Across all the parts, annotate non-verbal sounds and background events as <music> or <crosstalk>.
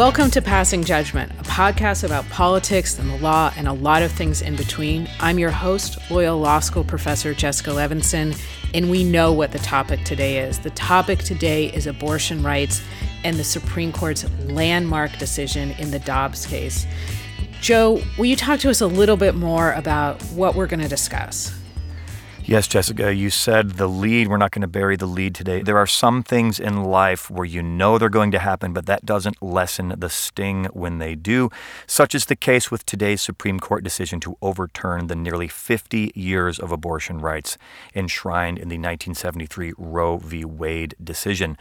Welcome to Passing Judgment, a podcast about politics and the law and a lot of things in between. I'm your host, Loyola Law School professor Jessica Levinson, and we know what the topic today is. The topic today is abortion rights and the Supreme Court's landmark decision in the Dobbs case. Joe, will you talk to us a little bit more about what we're going to discuss? Yes, Jessica, you said the lead. We're not going to bury the lead today. There are some things in life where you know they're going to happen, but that doesn't lessen the sting when they do. Such is the case with today's Supreme Court decision to overturn the nearly 50 years of abortion rights enshrined in the 1973 Roe v. Wade decision.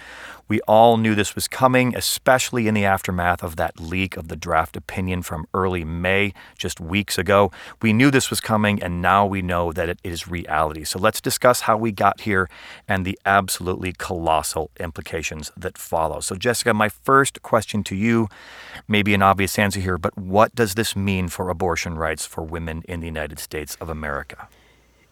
We all knew this was coming, especially in the aftermath of that leak of the draft opinion from early May, just weeks ago. We knew this was coming, and now we know that it is reality. So let's discuss how we got here and the absolutely colossal implications that follow. So, Jessica, my first question to you may be an obvious answer here, but what does this mean for abortion rights for women in the United States of America?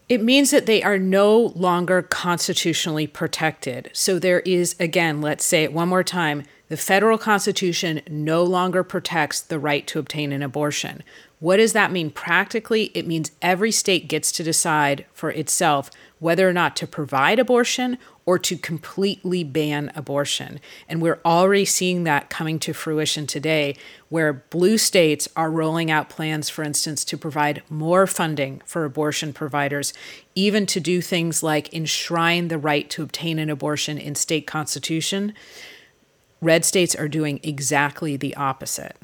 It means that they are no longer constitutionally protected. So there is, again, let's say it one more time the federal constitution no longer protects the right to obtain an abortion. What does that mean practically? It means every state gets to decide for itself whether or not to provide abortion or to completely ban abortion. And we're already seeing that coming to fruition today, where blue states are rolling out plans, for instance, to provide more funding for abortion providers, even to do things like enshrine the right to obtain an abortion in state constitution. Red states are doing exactly the opposite.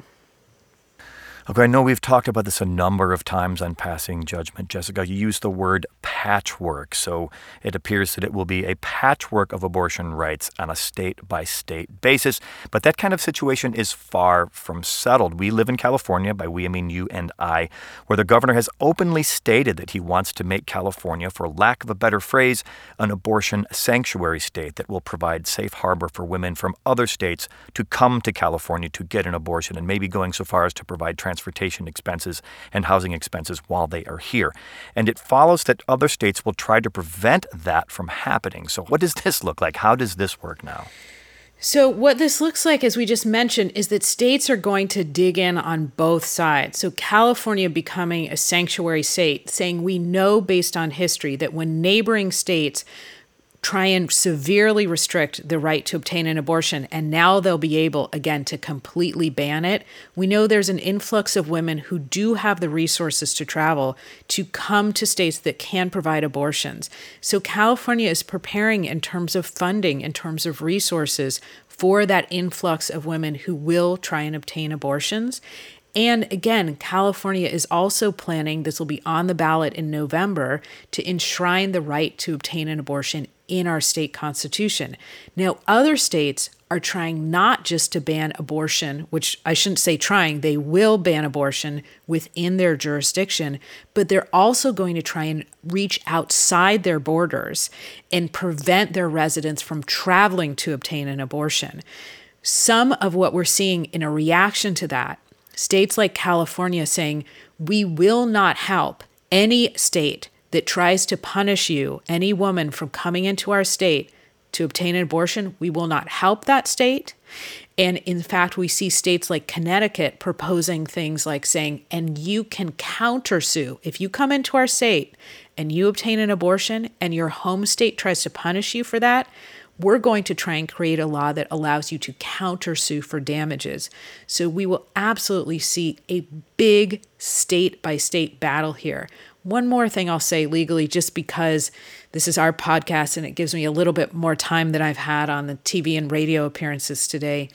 Okay, I know we've talked about this a number of times on Passing Judgment, Jessica. You used the word patchwork, so it appears that it will be a patchwork of abortion rights on a state by state basis. But that kind of situation is far from settled. We live in California, by we I mean you and I, where the governor has openly stated that he wants to make California, for lack of a better phrase, an abortion sanctuary state that will provide safe harbor for women from other states to come to California to get an abortion and maybe going so far as to provide transportation expenses and housing expenses while they are here. And it follows that other states will try to prevent that from happening. So, what does <laughs> this look like? How does this work now? So, what this looks like, as we just mentioned, is that states are going to dig in on both sides. So, California becoming a sanctuary state, saying we know based on history that when neighboring states try and severely restrict the right to obtain an abortion, and now they'll be able, again, to completely ban it. We know there's an influx of women who do have the resources to travel to come to states that can provide abortions. So, California is preparing in terms of funding, in terms of resources for that influx of women who will try and obtain abortions. And again, California is also planning, this will be on the ballot in November, to enshrine the right to obtain an abortion in our state constitution. Now, other states are trying not just to ban abortion, which I shouldn't say trying, they will ban abortion within their jurisdiction, but they're also going to try and reach outside their borders and prevent their residents from traveling to obtain an abortion. Some of what we're seeing in a reaction to that, states like California saying, we will not help any state that tries to punish you, any woman, from coming into our state to obtain an abortion, we will not help that state. And in fact, we see states like Connecticut proposing things like saying, and you can countersue. If you come into our state and you obtain an abortion and your home state tries to punish you for that, we're going to try and create a law that allows you to countersue for damages. So we will absolutely see a big state by state battle here one more thing I'll say legally, just because this is our podcast and it gives me a little bit more time than I've had on the TV and radio appearances today.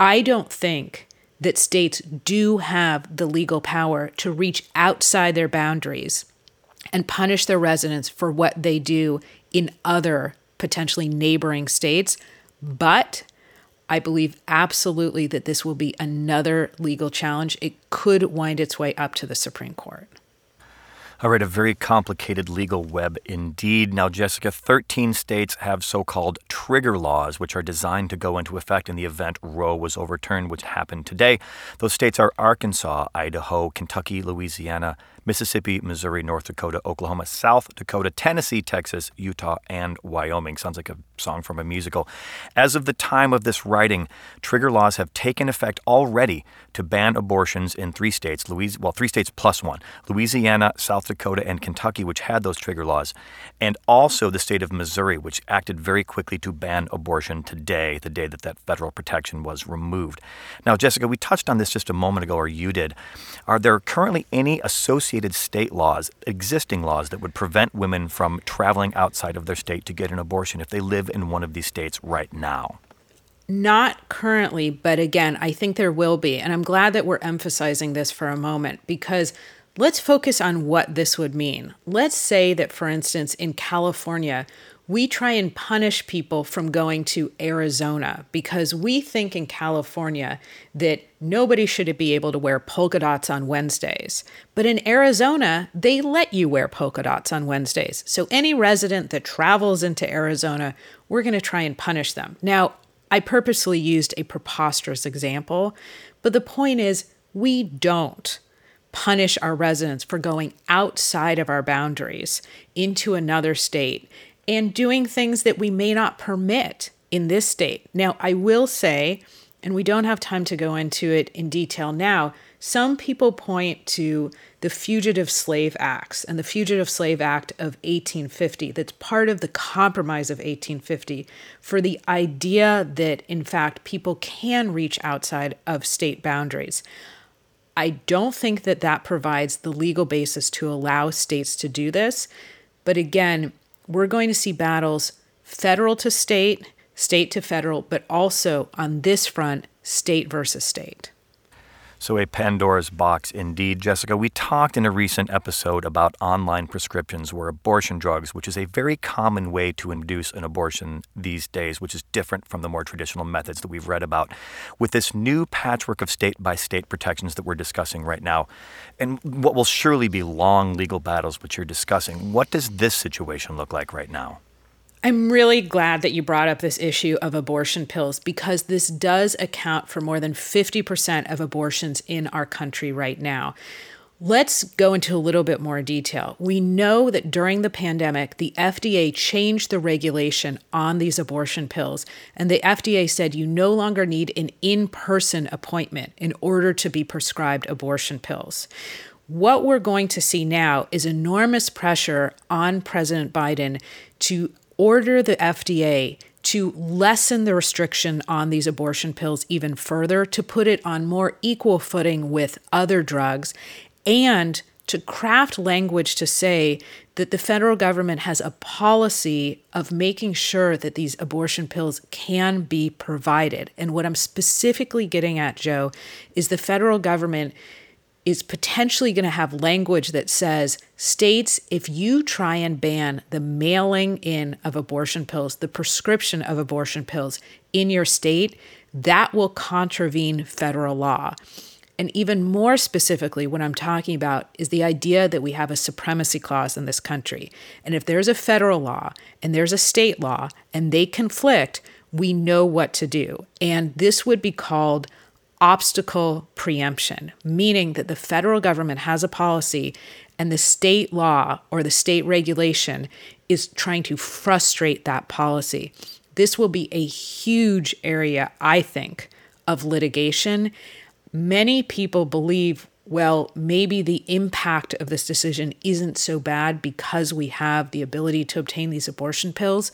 I don't think that states do have the legal power to reach outside their boundaries and punish their residents for what they do in other potentially neighboring states. But I believe absolutely that this will be another legal challenge. It could wind its way up to the Supreme Court. All right, a very complicated legal web indeed. Now, Jessica, 13 states have so called trigger laws, which are designed to go into effect in the event Roe was overturned, which happened today. Those states are Arkansas, Idaho, Kentucky, Louisiana, Mississippi, Missouri, North Dakota, Oklahoma, South Dakota, Tennessee, Texas, Utah, and Wyoming. Sounds like a song from a musical. As of the time of this writing, trigger laws have taken effect already to ban abortions in three states, Louis- well, three states plus one Louisiana, South Dakota, and Kentucky, which had those trigger laws, and also the state of Missouri, which acted very quickly to ban abortion today, the day that that federal protection was removed. Now, Jessica, we touched on this just a moment ago, or you did. Are there currently any associated state laws, existing laws, that would prevent women from traveling outside of their state to get an abortion if they live in one of these states right now? Not currently, but again, I think there will be. And I'm glad that we're emphasizing this for a moment because let's focus on what this would mean. Let's say that, for instance, in California, we try and punish people from going to Arizona because we think in California that nobody should be able to wear polka dots on Wednesdays. But in Arizona, they let you wear polka dots on Wednesdays. So any resident that travels into Arizona, we're going to try and punish them. Now, I purposely used a preposterous example, but the point is, we don't punish our residents for going outside of our boundaries into another state and doing things that we may not permit in this state. Now, I will say, and we don't have time to go into it in detail now, some people point to the Fugitive Slave Acts and the Fugitive Slave Act of 1850, that's part of the Compromise of 1850, for the idea that, in fact, people can reach outside of state boundaries. I don't think that that provides the legal basis to allow states to do this. But again, we're going to see battles federal to state, state to federal, but also on this front, state versus state. So, a Pandora's box indeed. Jessica, we talked in a recent episode about online prescriptions where abortion drugs, which is a very common way to induce an abortion these days, which is different from the more traditional methods that we've read about, with this new patchwork of state by state protections that we're discussing right now, and what will surely be long legal battles, which you're discussing. What does this situation look like right now? I'm really glad that you brought up this issue of abortion pills because this does account for more than 50% of abortions in our country right now. Let's go into a little bit more detail. We know that during the pandemic, the FDA changed the regulation on these abortion pills, and the FDA said you no longer need an in person appointment in order to be prescribed abortion pills. What we're going to see now is enormous pressure on President Biden to order the FDA to lessen the restriction on these abortion pills even further, to put it on more equal footing with other drugs, and to craft language to say that the federal government has a policy of making sure that these abortion pills can be provided. And what I'm specifically getting at, Joe, is the federal government is potentially going to have language that says states, if you try and ban the mailing in of abortion pills, the prescription of abortion pills in your state, that will contravene federal law. And even more specifically, what I'm talking about is the idea that we have a supremacy clause in this country. And if there's a federal law and there's a state law and they conflict, we know what to do. And this would be called obstacle preemption, meaning that the federal government has a policy and the state law or the state regulation is trying to frustrate that policy. This will be a huge area, I think, of litigation. Many people believe, well, maybe the impact of this decision isn't so bad because we have the ability to obtain these abortion pills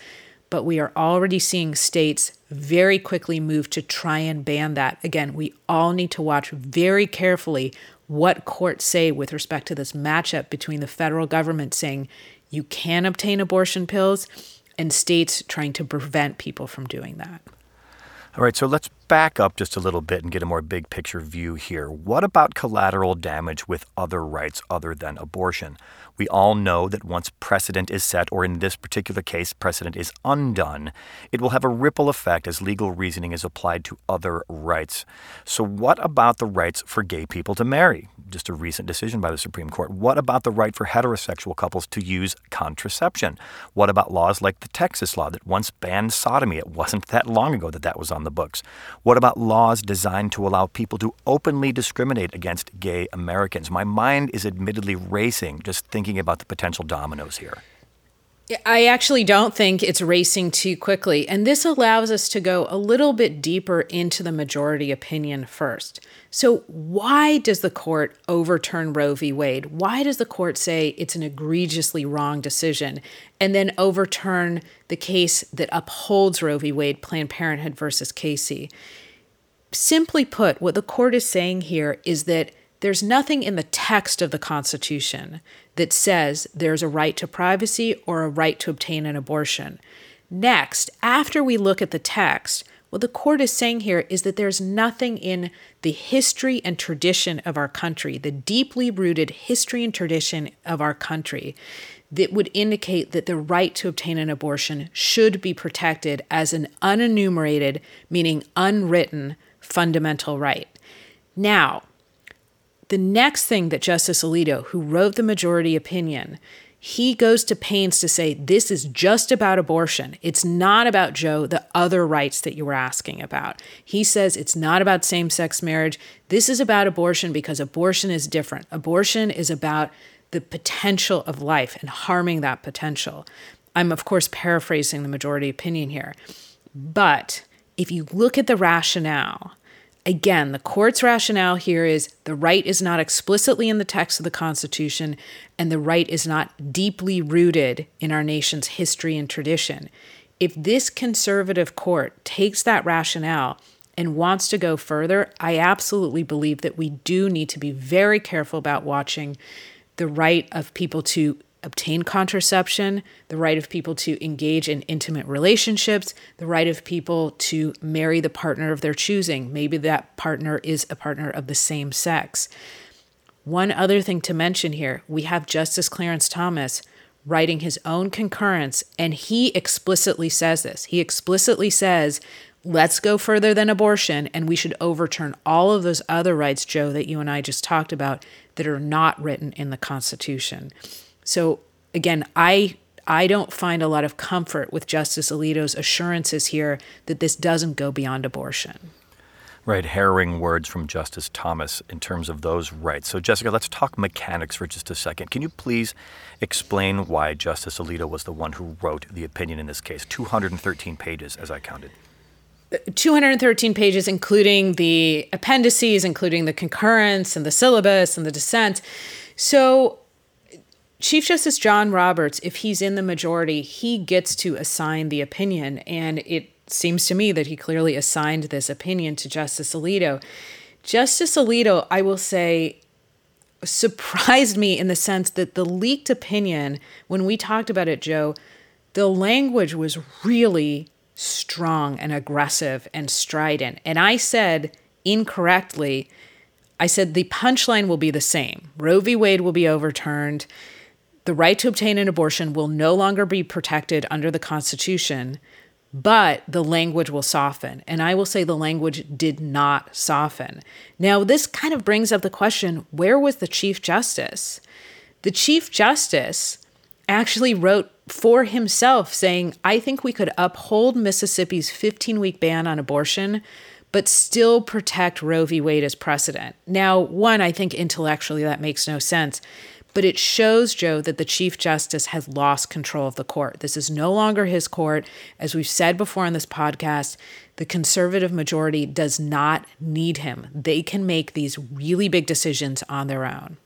but we are already seeing states very quickly move to try and ban that. Again, we all need to watch very carefully what courts say with respect to this matchup between the federal government saying you can obtain abortion pills and states trying to prevent people from doing that. All right, so let's back up just a little bit and get a more big picture view here. What about collateral damage with other rights other than abortion? We all know that once precedent is set, or in this particular case, precedent is undone, it will have a ripple effect as legal reasoning is applied to other rights. So, what about the rights for gay people to marry? Just a recent decision by the Supreme Court. What about the right for heterosexual couples to use contraception? What about laws like the Texas law that once banned sodomy? It wasn't that long ago that that was on the books. What about laws designed to allow people to openly discriminate against gay Americans? My mind is admittedly racing just thinking about the potential dominoes here. I actually don't think it's racing too quickly. And this allows us to go a little bit deeper into the majority opinion first. So, why does the court overturn Roe v. Wade? Why does the court say it's an egregiously wrong decision and then overturn the case that upholds Roe v. Wade, Planned Parenthood versus Casey? Simply put, what the court is saying here is that there's nothing in the text of the Constitution that says there's a right to privacy or a right to obtain an abortion. Next, after we look at the text, what the court is saying here is that there's nothing in the history and tradition of our country, the deeply rooted history and tradition of our country, that would indicate that the right to obtain an abortion should be protected as an unenumerated, meaning unwritten, fundamental right. Now, the next thing that Justice Alito, who wrote the majority opinion, he goes to pains to say this is just about abortion. It's not about Joe, the other rights that you were asking about. He says it's not about same sex marriage. This is about abortion because abortion is different. Abortion is about the potential of life and harming that potential. I'm, of course, paraphrasing the majority opinion here. But if you look at the rationale, Again, the court's rationale here is the right is not explicitly in the text of the Constitution, and the right is not deeply rooted in our nation's history and tradition. If this conservative court takes that rationale and wants to go further, I absolutely believe that we do need to be very careful about watching the right of people to obtain contraception, the right of people to engage in intimate relationships, the right of people to marry the partner of their choosing. Maybe that partner is a partner of the same sex. One other thing to mention here we have Justice Clarence Thomas writing his own concurrence, and he explicitly says this. He explicitly says, Let's go further than abortion, and we should overturn all of those other rights, Joe, that you and I just talked about, that are not written in the Constitution. So again, I I don't find a lot of comfort with Justice Alito's assurances here that this doesn't go beyond abortion. Right, harrowing words from Justice Thomas in terms of those rights. So, Jessica, let's talk mechanics for just a second. Can you please explain why Justice Alito was the one who wrote the opinion in this case? 213 pages, as I counted. 213 pages, including the appendices, including the concurrence and the syllabus and the dissent. So, Chief Justice John Roberts, if he's in the majority, he gets to assign the opinion. And it seems to me that he clearly assigned this opinion to Justice Alito. Justice Alito, I will say, surprised me in the sense that the leaked opinion, when we talked about it, Joe, the language was really strong and aggressive and strident. And I said incorrectly, I said the punchline will be the same. Roe v. Wade will be overturned the right to obtain an abortion will no longer be protected under the Constitution, but the language will soften. And I will say the language did not soften. Now, this kind of brings up the question where was the Chief Justice? The Chief Justice actually wrote for himself saying, I think we could uphold Mississippi's 15 week ban on abortion, but still protect Roe v. Wade as precedent. Now, one, I think intellectually that makes no sense. But it shows, Joe, that the Chief Justice has lost control of the court. This is no longer his court. As we've said before on this podcast, the conservative majority does not need him. They can make these really big decisions on their own.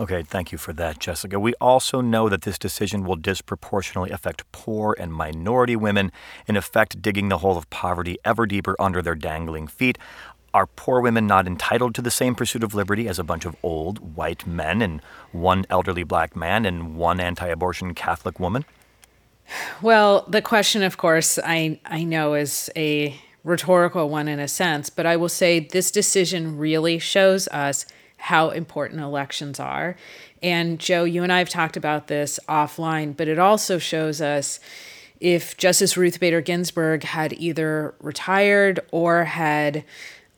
Okay, thank you for that, Jessica. We also know that this decision will disproportionately affect poor and minority women, in effect, digging the hole of poverty ever deeper under their dangling feet. Are poor women not entitled to the same pursuit of liberty as a bunch of old white men and one elderly black man and one anti abortion Catholic woman? Well, the question, of course, I, I know is a rhetorical one in a sense, but I will say this decision really shows us how important elections are. And Joe, you and I have talked about this offline, but it also shows us if Justice Ruth Bader Ginsburg had either retired or had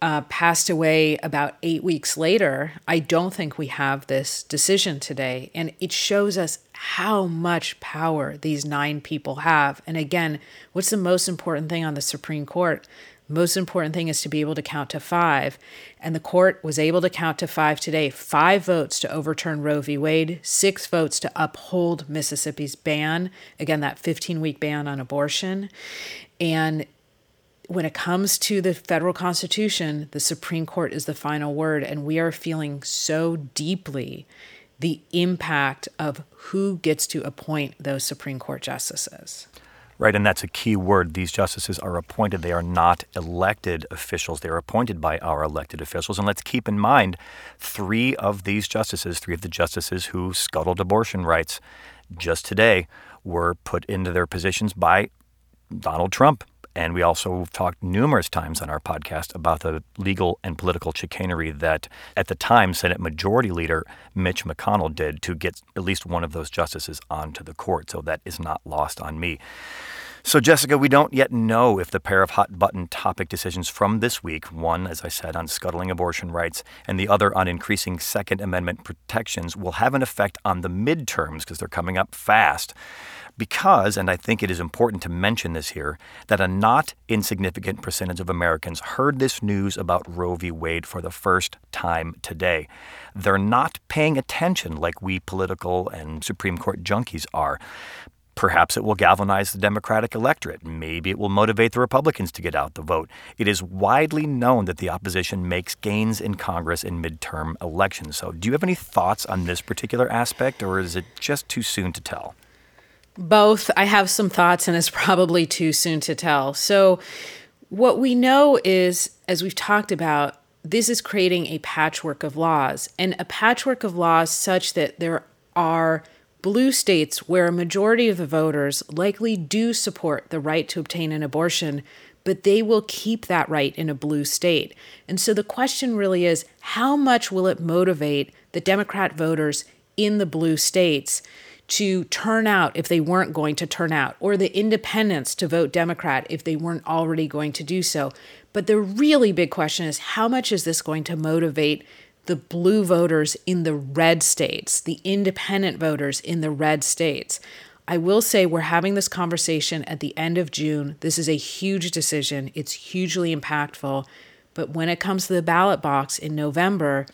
uh, passed away about eight weeks later, I don't think we have this decision today. And it shows us how much power these nine people have. And again, what's the most important thing on the Supreme Court? Most important thing is to be able to count to five. And the court was able to count to five today five votes to overturn Roe v. Wade, six votes to uphold Mississippi's ban, again, that 15 week ban on abortion. And when it comes to the federal constitution, the Supreme Court is the final word. And we are feeling so deeply the impact of who gets to appoint those Supreme Court justices. Right, and that's a key word. These justices are appointed. They are not elected officials. They are appointed by our elected officials. And let's keep in mind three of these justices, three of the justices who scuttled abortion rights just today, were put into their positions by Donald Trump. And we also talked numerous times on our podcast about the legal and political chicanery that, at the time, Senate Majority Leader Mitch McConnell did to get at least one of those justices onto the court. So that is not lost on me. So, Jessica, we don't yet know if the pair of hot button topic decisions from this week one, as I said, on scuttling abortion rights, and the other on increasing Second Amendment protections will have an effect on the midterms because they're coming up fast because, and I think it is important to mention this here, that a not insignificant percentage of Americans heard this news about Roe v. Wade for the first time today. They're not paying attention like we political and Supreme Court junkies are. Perhaps it will galvanize the Democratic electorate. Maybe it will motivate the Republicans to get out the vote. It is widely known that the opposition makes gains in Congress in midterm elections. So, do you have any thoughts on this particular aspect, or is it just too soon to tell? Both. I have some thoughts, and it's <laughs> probably too soon to tell. So, what we know is, as we've talked about, this is creating a patchwork of laws, and a patchwork of laws such that there are blue states where a majority of the voters likely do support the right to obtain an abortion, but they will keep that right in a blue state. And so the question really is how much will it motivate the Democrat voters in the blue states to turn out if they weren't going to turn out, or the independents to vote Democrat if they weren't already going to do so. But the really big question is how much is this going to motivate the blue voters in the red states, the independent voters in the red states? I will say we're having this conversation at the end of June. This is a huge decision, it's hugely impactful. But when it comes to the ballot box in November,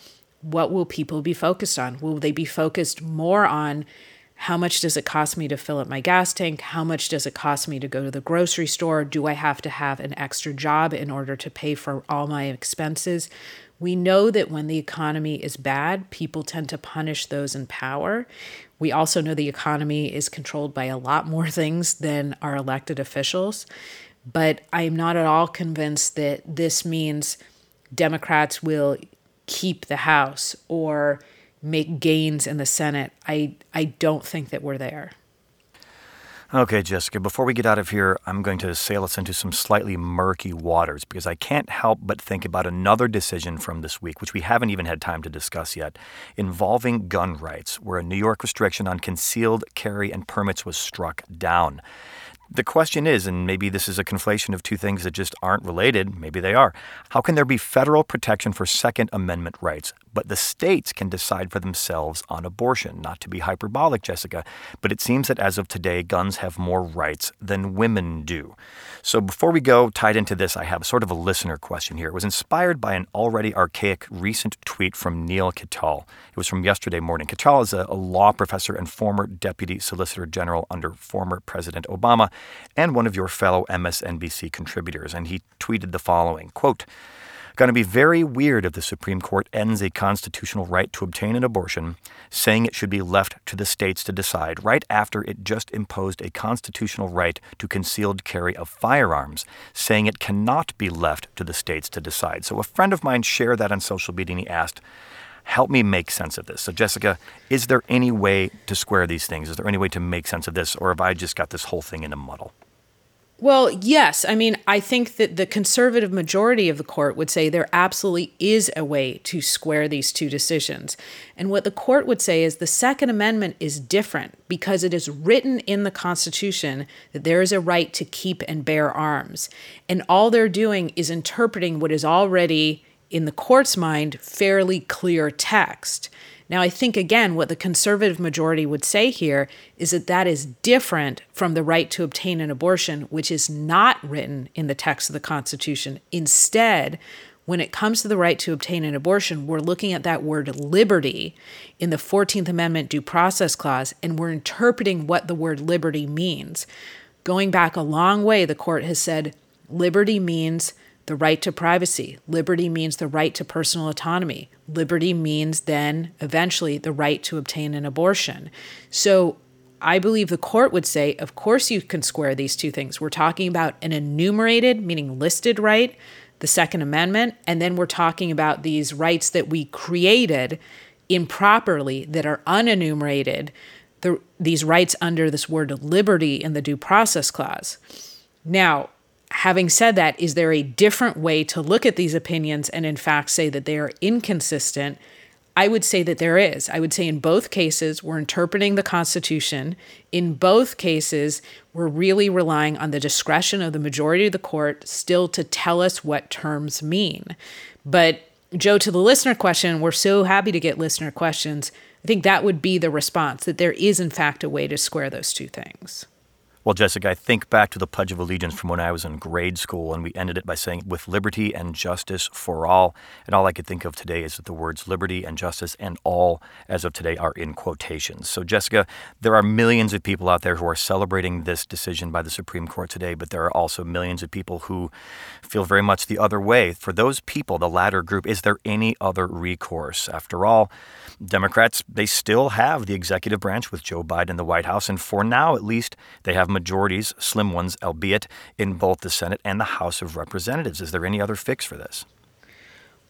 what will people be focused on? Will they be focused more on how much does it cost me to fill up my gas tank? How much does it cost me to go to the grocery store? Do I have to have an extra job in order to pay for all my expenses? We know that when the economy is bad, people tend to punish those in power. We also know the economy is controlled by a lot more <laughs> things than our elected officials. But I am not at all convinced that this means Democrats will keep the House or make gains in the Senate. I, I don't think that we're there. Okay, Jessica, before we get out of here, I'm going to sail us into some slightly murky waters because I can't help but think about another decision from this week, which we haven't even had time to discuss yet, involving gun rights, where a New York restriction on concealed carry and permits was struck down. The question is, and maybe this is a conflation of two things that just aren't related, maybe they are. How can there be federal protection for Second Amendment rights, but the states can decide for themselves on abortion? Not to be hyperbolic, Jessica, but it seems that as of today, guns have more rights than women do. So before we go, tied into this, I have sort of a listener question here. It was inspired by an already archaic recent tweet from Neal Katyal. It was from yesterday morning. Katyal is a, a law professor and former deputy solicitor general under former President Obama and one of your fellow MSNBC contributors. And he tweeted the following quote, Going to be very weird if the Supreme Court ends a constitutional right to obtain an abortion, saying it should be left to the states to decide, right after it just imposed a constitutional right to concealed carry of firearms, saying it cannot be left to the states to decide. So a friend of mine shared that on social media and he asked, Help me make sense of this. So, Jessica, is there any way to square these things? Is there any way to make sense of this? Or have I just got this whole thing in a muddle? Well, yes. I mean, I think that the conservative majority of the court would say there absolutely is a way to square these two decisions. And what the court would say is the Second Amendment is different because it is written in the Constitution that there is a right to keep and bear arms. And all they're doing is interpreting what is already in the court's mind, fairly clear text. Now, I think, again, what the conservative majority would say here is that that is different from the right to obtain an abortion, which is not written in the text of the Constitution. Instead, when it comes to the right to obtain an abortion, we're looking at that word liberty in the 14th Amendment Due Process Clause, and we're interpreting what the word liberty means. Going back a long way, the court has said liberty means the right to privacy. Liberty means the right to personal autonomy. Liberty means then eventually the right to obtain an abortion. So I believe the court would say, of course, you can square these two things. We're talking about an enumerated, meaning listed right, the Second Amendment, and then we're talking about these rights that we created improperly that are unenumerated, the, these rights under this word liberty in the Due Process Clause. Now, having said that, is there a different way to look at these opinions and, in fact, say that they are inconsistent? I would say that there is. I would say in both cases, we're interpreting the Constitution. In both cases, we're really relying on the discretion of the majority of the court still to tell us what terms mean. But, Joe, to the listener question, we're so happy to get listener questions. I think that would be the response that there is, in fact, a way to square those two things. Well, Jessica, I think back to the Pledge of Allegiance from when I was in grade school, and we ended it by saying, with liberty and justice for all. And all I could think of today is that the words liberty and justice and all, as of today, are in quotations. So, Jessica, there are millions of people out there who are celebrating this decision by the Supreme Court today, but there are also millions of people who feel very much the other way. For those people, the latter group, is there any other recourse? After all, Democrats, they still have the executive branch with Joe Biden in the White House, and for now, at least, they have majorities, slim ones, albeit, in both the Senate and the House of Representatives. Is there any other fix for this?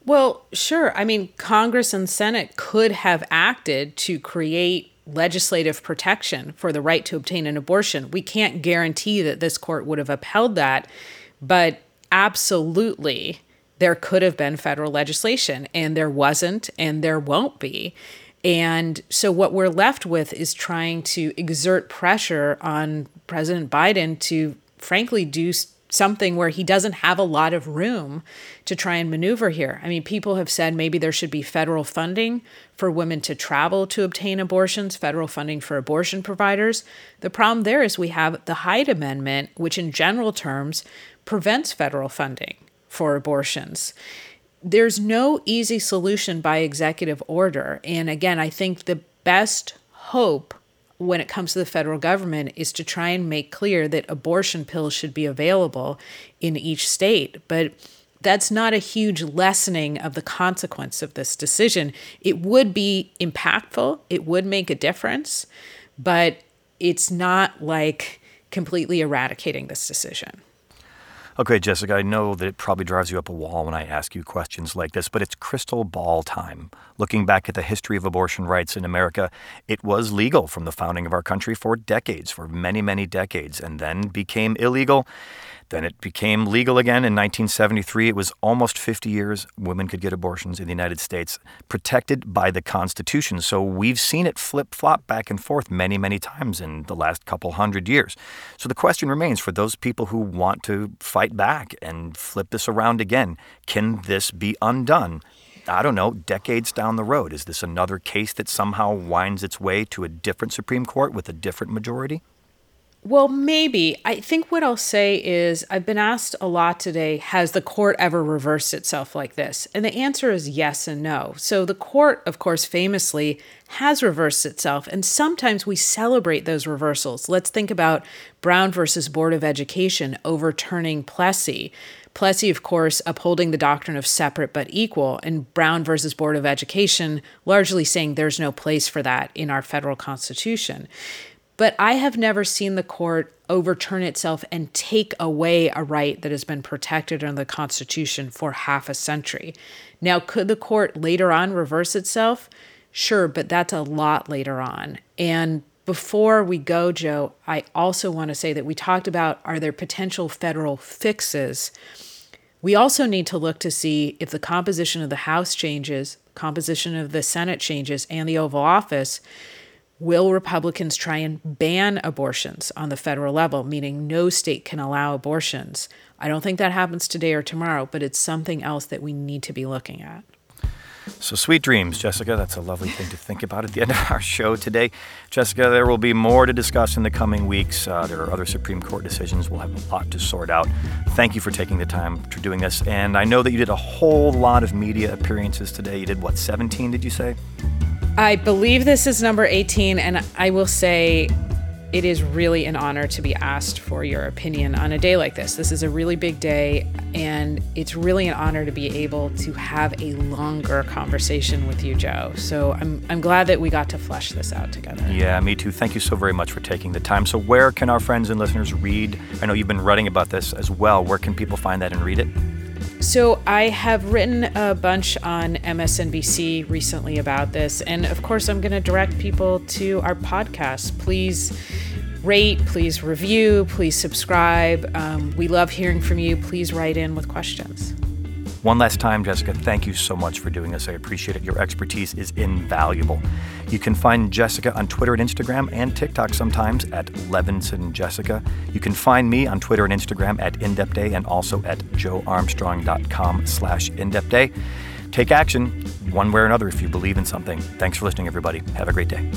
Well, sure. I mean, Congress and Senate could have acted to create legislative protection for the right to obtain an abortion. We can't guarantee that this court would have upheld that, but absolutely there could have been federal legislation, and there wasn't, and there won't be. And so, what we're left with is trying to exert pressure on President Biden to, frankly, do something where he doesn't have a lot of room to try and maneuver here. I mean, people have said maybe there should be federal funding for women to travel to obtain abortions, federal funding for abortion providers. The problem there is we have the Hyde Amendment, which, in general terms, prevents federal funding for abortions there's no easy solution by executive order. And again, I think the best hope when it comes to the federal government is to try and make clear that abortion pills should be available in each state. But that's not a huge lessening of the consequence of this decision. It would be impactful, it would make a difference, but it's not like completely eradicating this decision. Okay, Jessica, I know that it probably drives you up a wall when I ask you questions like this, but it's crystal ball time. Looking back at the history of abortion rights in America, it was legal from the founding of our country for decades, for many, many decades, and then became illegal. Then it became legal again in 1973. It was almost 50 years women could get abortions in the United States, protected by the Constitution. So we've seen it flip flop back and forth many, many times in the last couple hundred years. So the question remains for those people who want to fight back and flip this around again can this be undone? I don't know, decades down the road? Is this another case that somehow winds its way to a different Supreme Court with a different majority? Well, maybe. I think what I'll say is I've been asked a lot today has the court ever reversed itself like this? And the answer is yes and no. So the court, of course, famously has reversed itself, and sometimes we celebrate those reversals. Let's think about Brown versus Board of Education overturning Plessy. Plessy, of course, upholding the doctrine of separate but equal, and Brown versus Board of Education largely saying there's no place for that in our federal constitution. But I have never seen the court overturn itself and take away a right that has been protected under the Constitution for half a century. Now, could the court later on reverse itself? Sure, but that's a lot later on. And before we go, Joe, I also want to say that we talked about are there potential federal fixes? We also need to look to see if the composition of the House changes, composition of the Senate changes, and the Oval Office Will Republicans try and ban abortions on the federal level, meaning no state can allow abortions? I don't think that happens today or tomorrow, but it's something else that we need to be looking at. So, sweet dreams, Jessica. That's a lovely thing to think about at the end of our show today. Jessica, there will be more to discuss in the coming weeks. Uh, there are other Supreme Court decisions. We'll have a lot to sort out. Thank you for taking the time for doing this. And I know that you did a whole lot of media appearances today. You did, what, 17, did you say? I believe this is number 18, and I will say it is really an honor to be asked for your opinion on a day like this. This is a really big day, and it's really an honor to be able to have a longer conversation with you, Joe. So I'm, I'm glad that we got to flesh this out together. Yeah, me too. Thank you so very much for taking the time. So, where can our friends and listeners read? I know you've been writing about this as well. Where can people find that and read it? So, I have written a bunch on MSNBC recently about this. And of course, I'm going to direct people to our podcast. Please rate, please review, please subscribe. Um, we love hearing from you. Please write in with questions. One last time, Jessica, thank you so much for doing this. I appreciate it. Your expertise is invaluable. You can find Jessica on Twitter and Instagram and TikTok sometimes at Levinson Jessica. You can find me on Twitter and Instagram at InDepthDay and also at joearmstrong.com slash InDepthDay. Take action one way or another if you believe in something. Thanks for listening, everybody. Have a great day.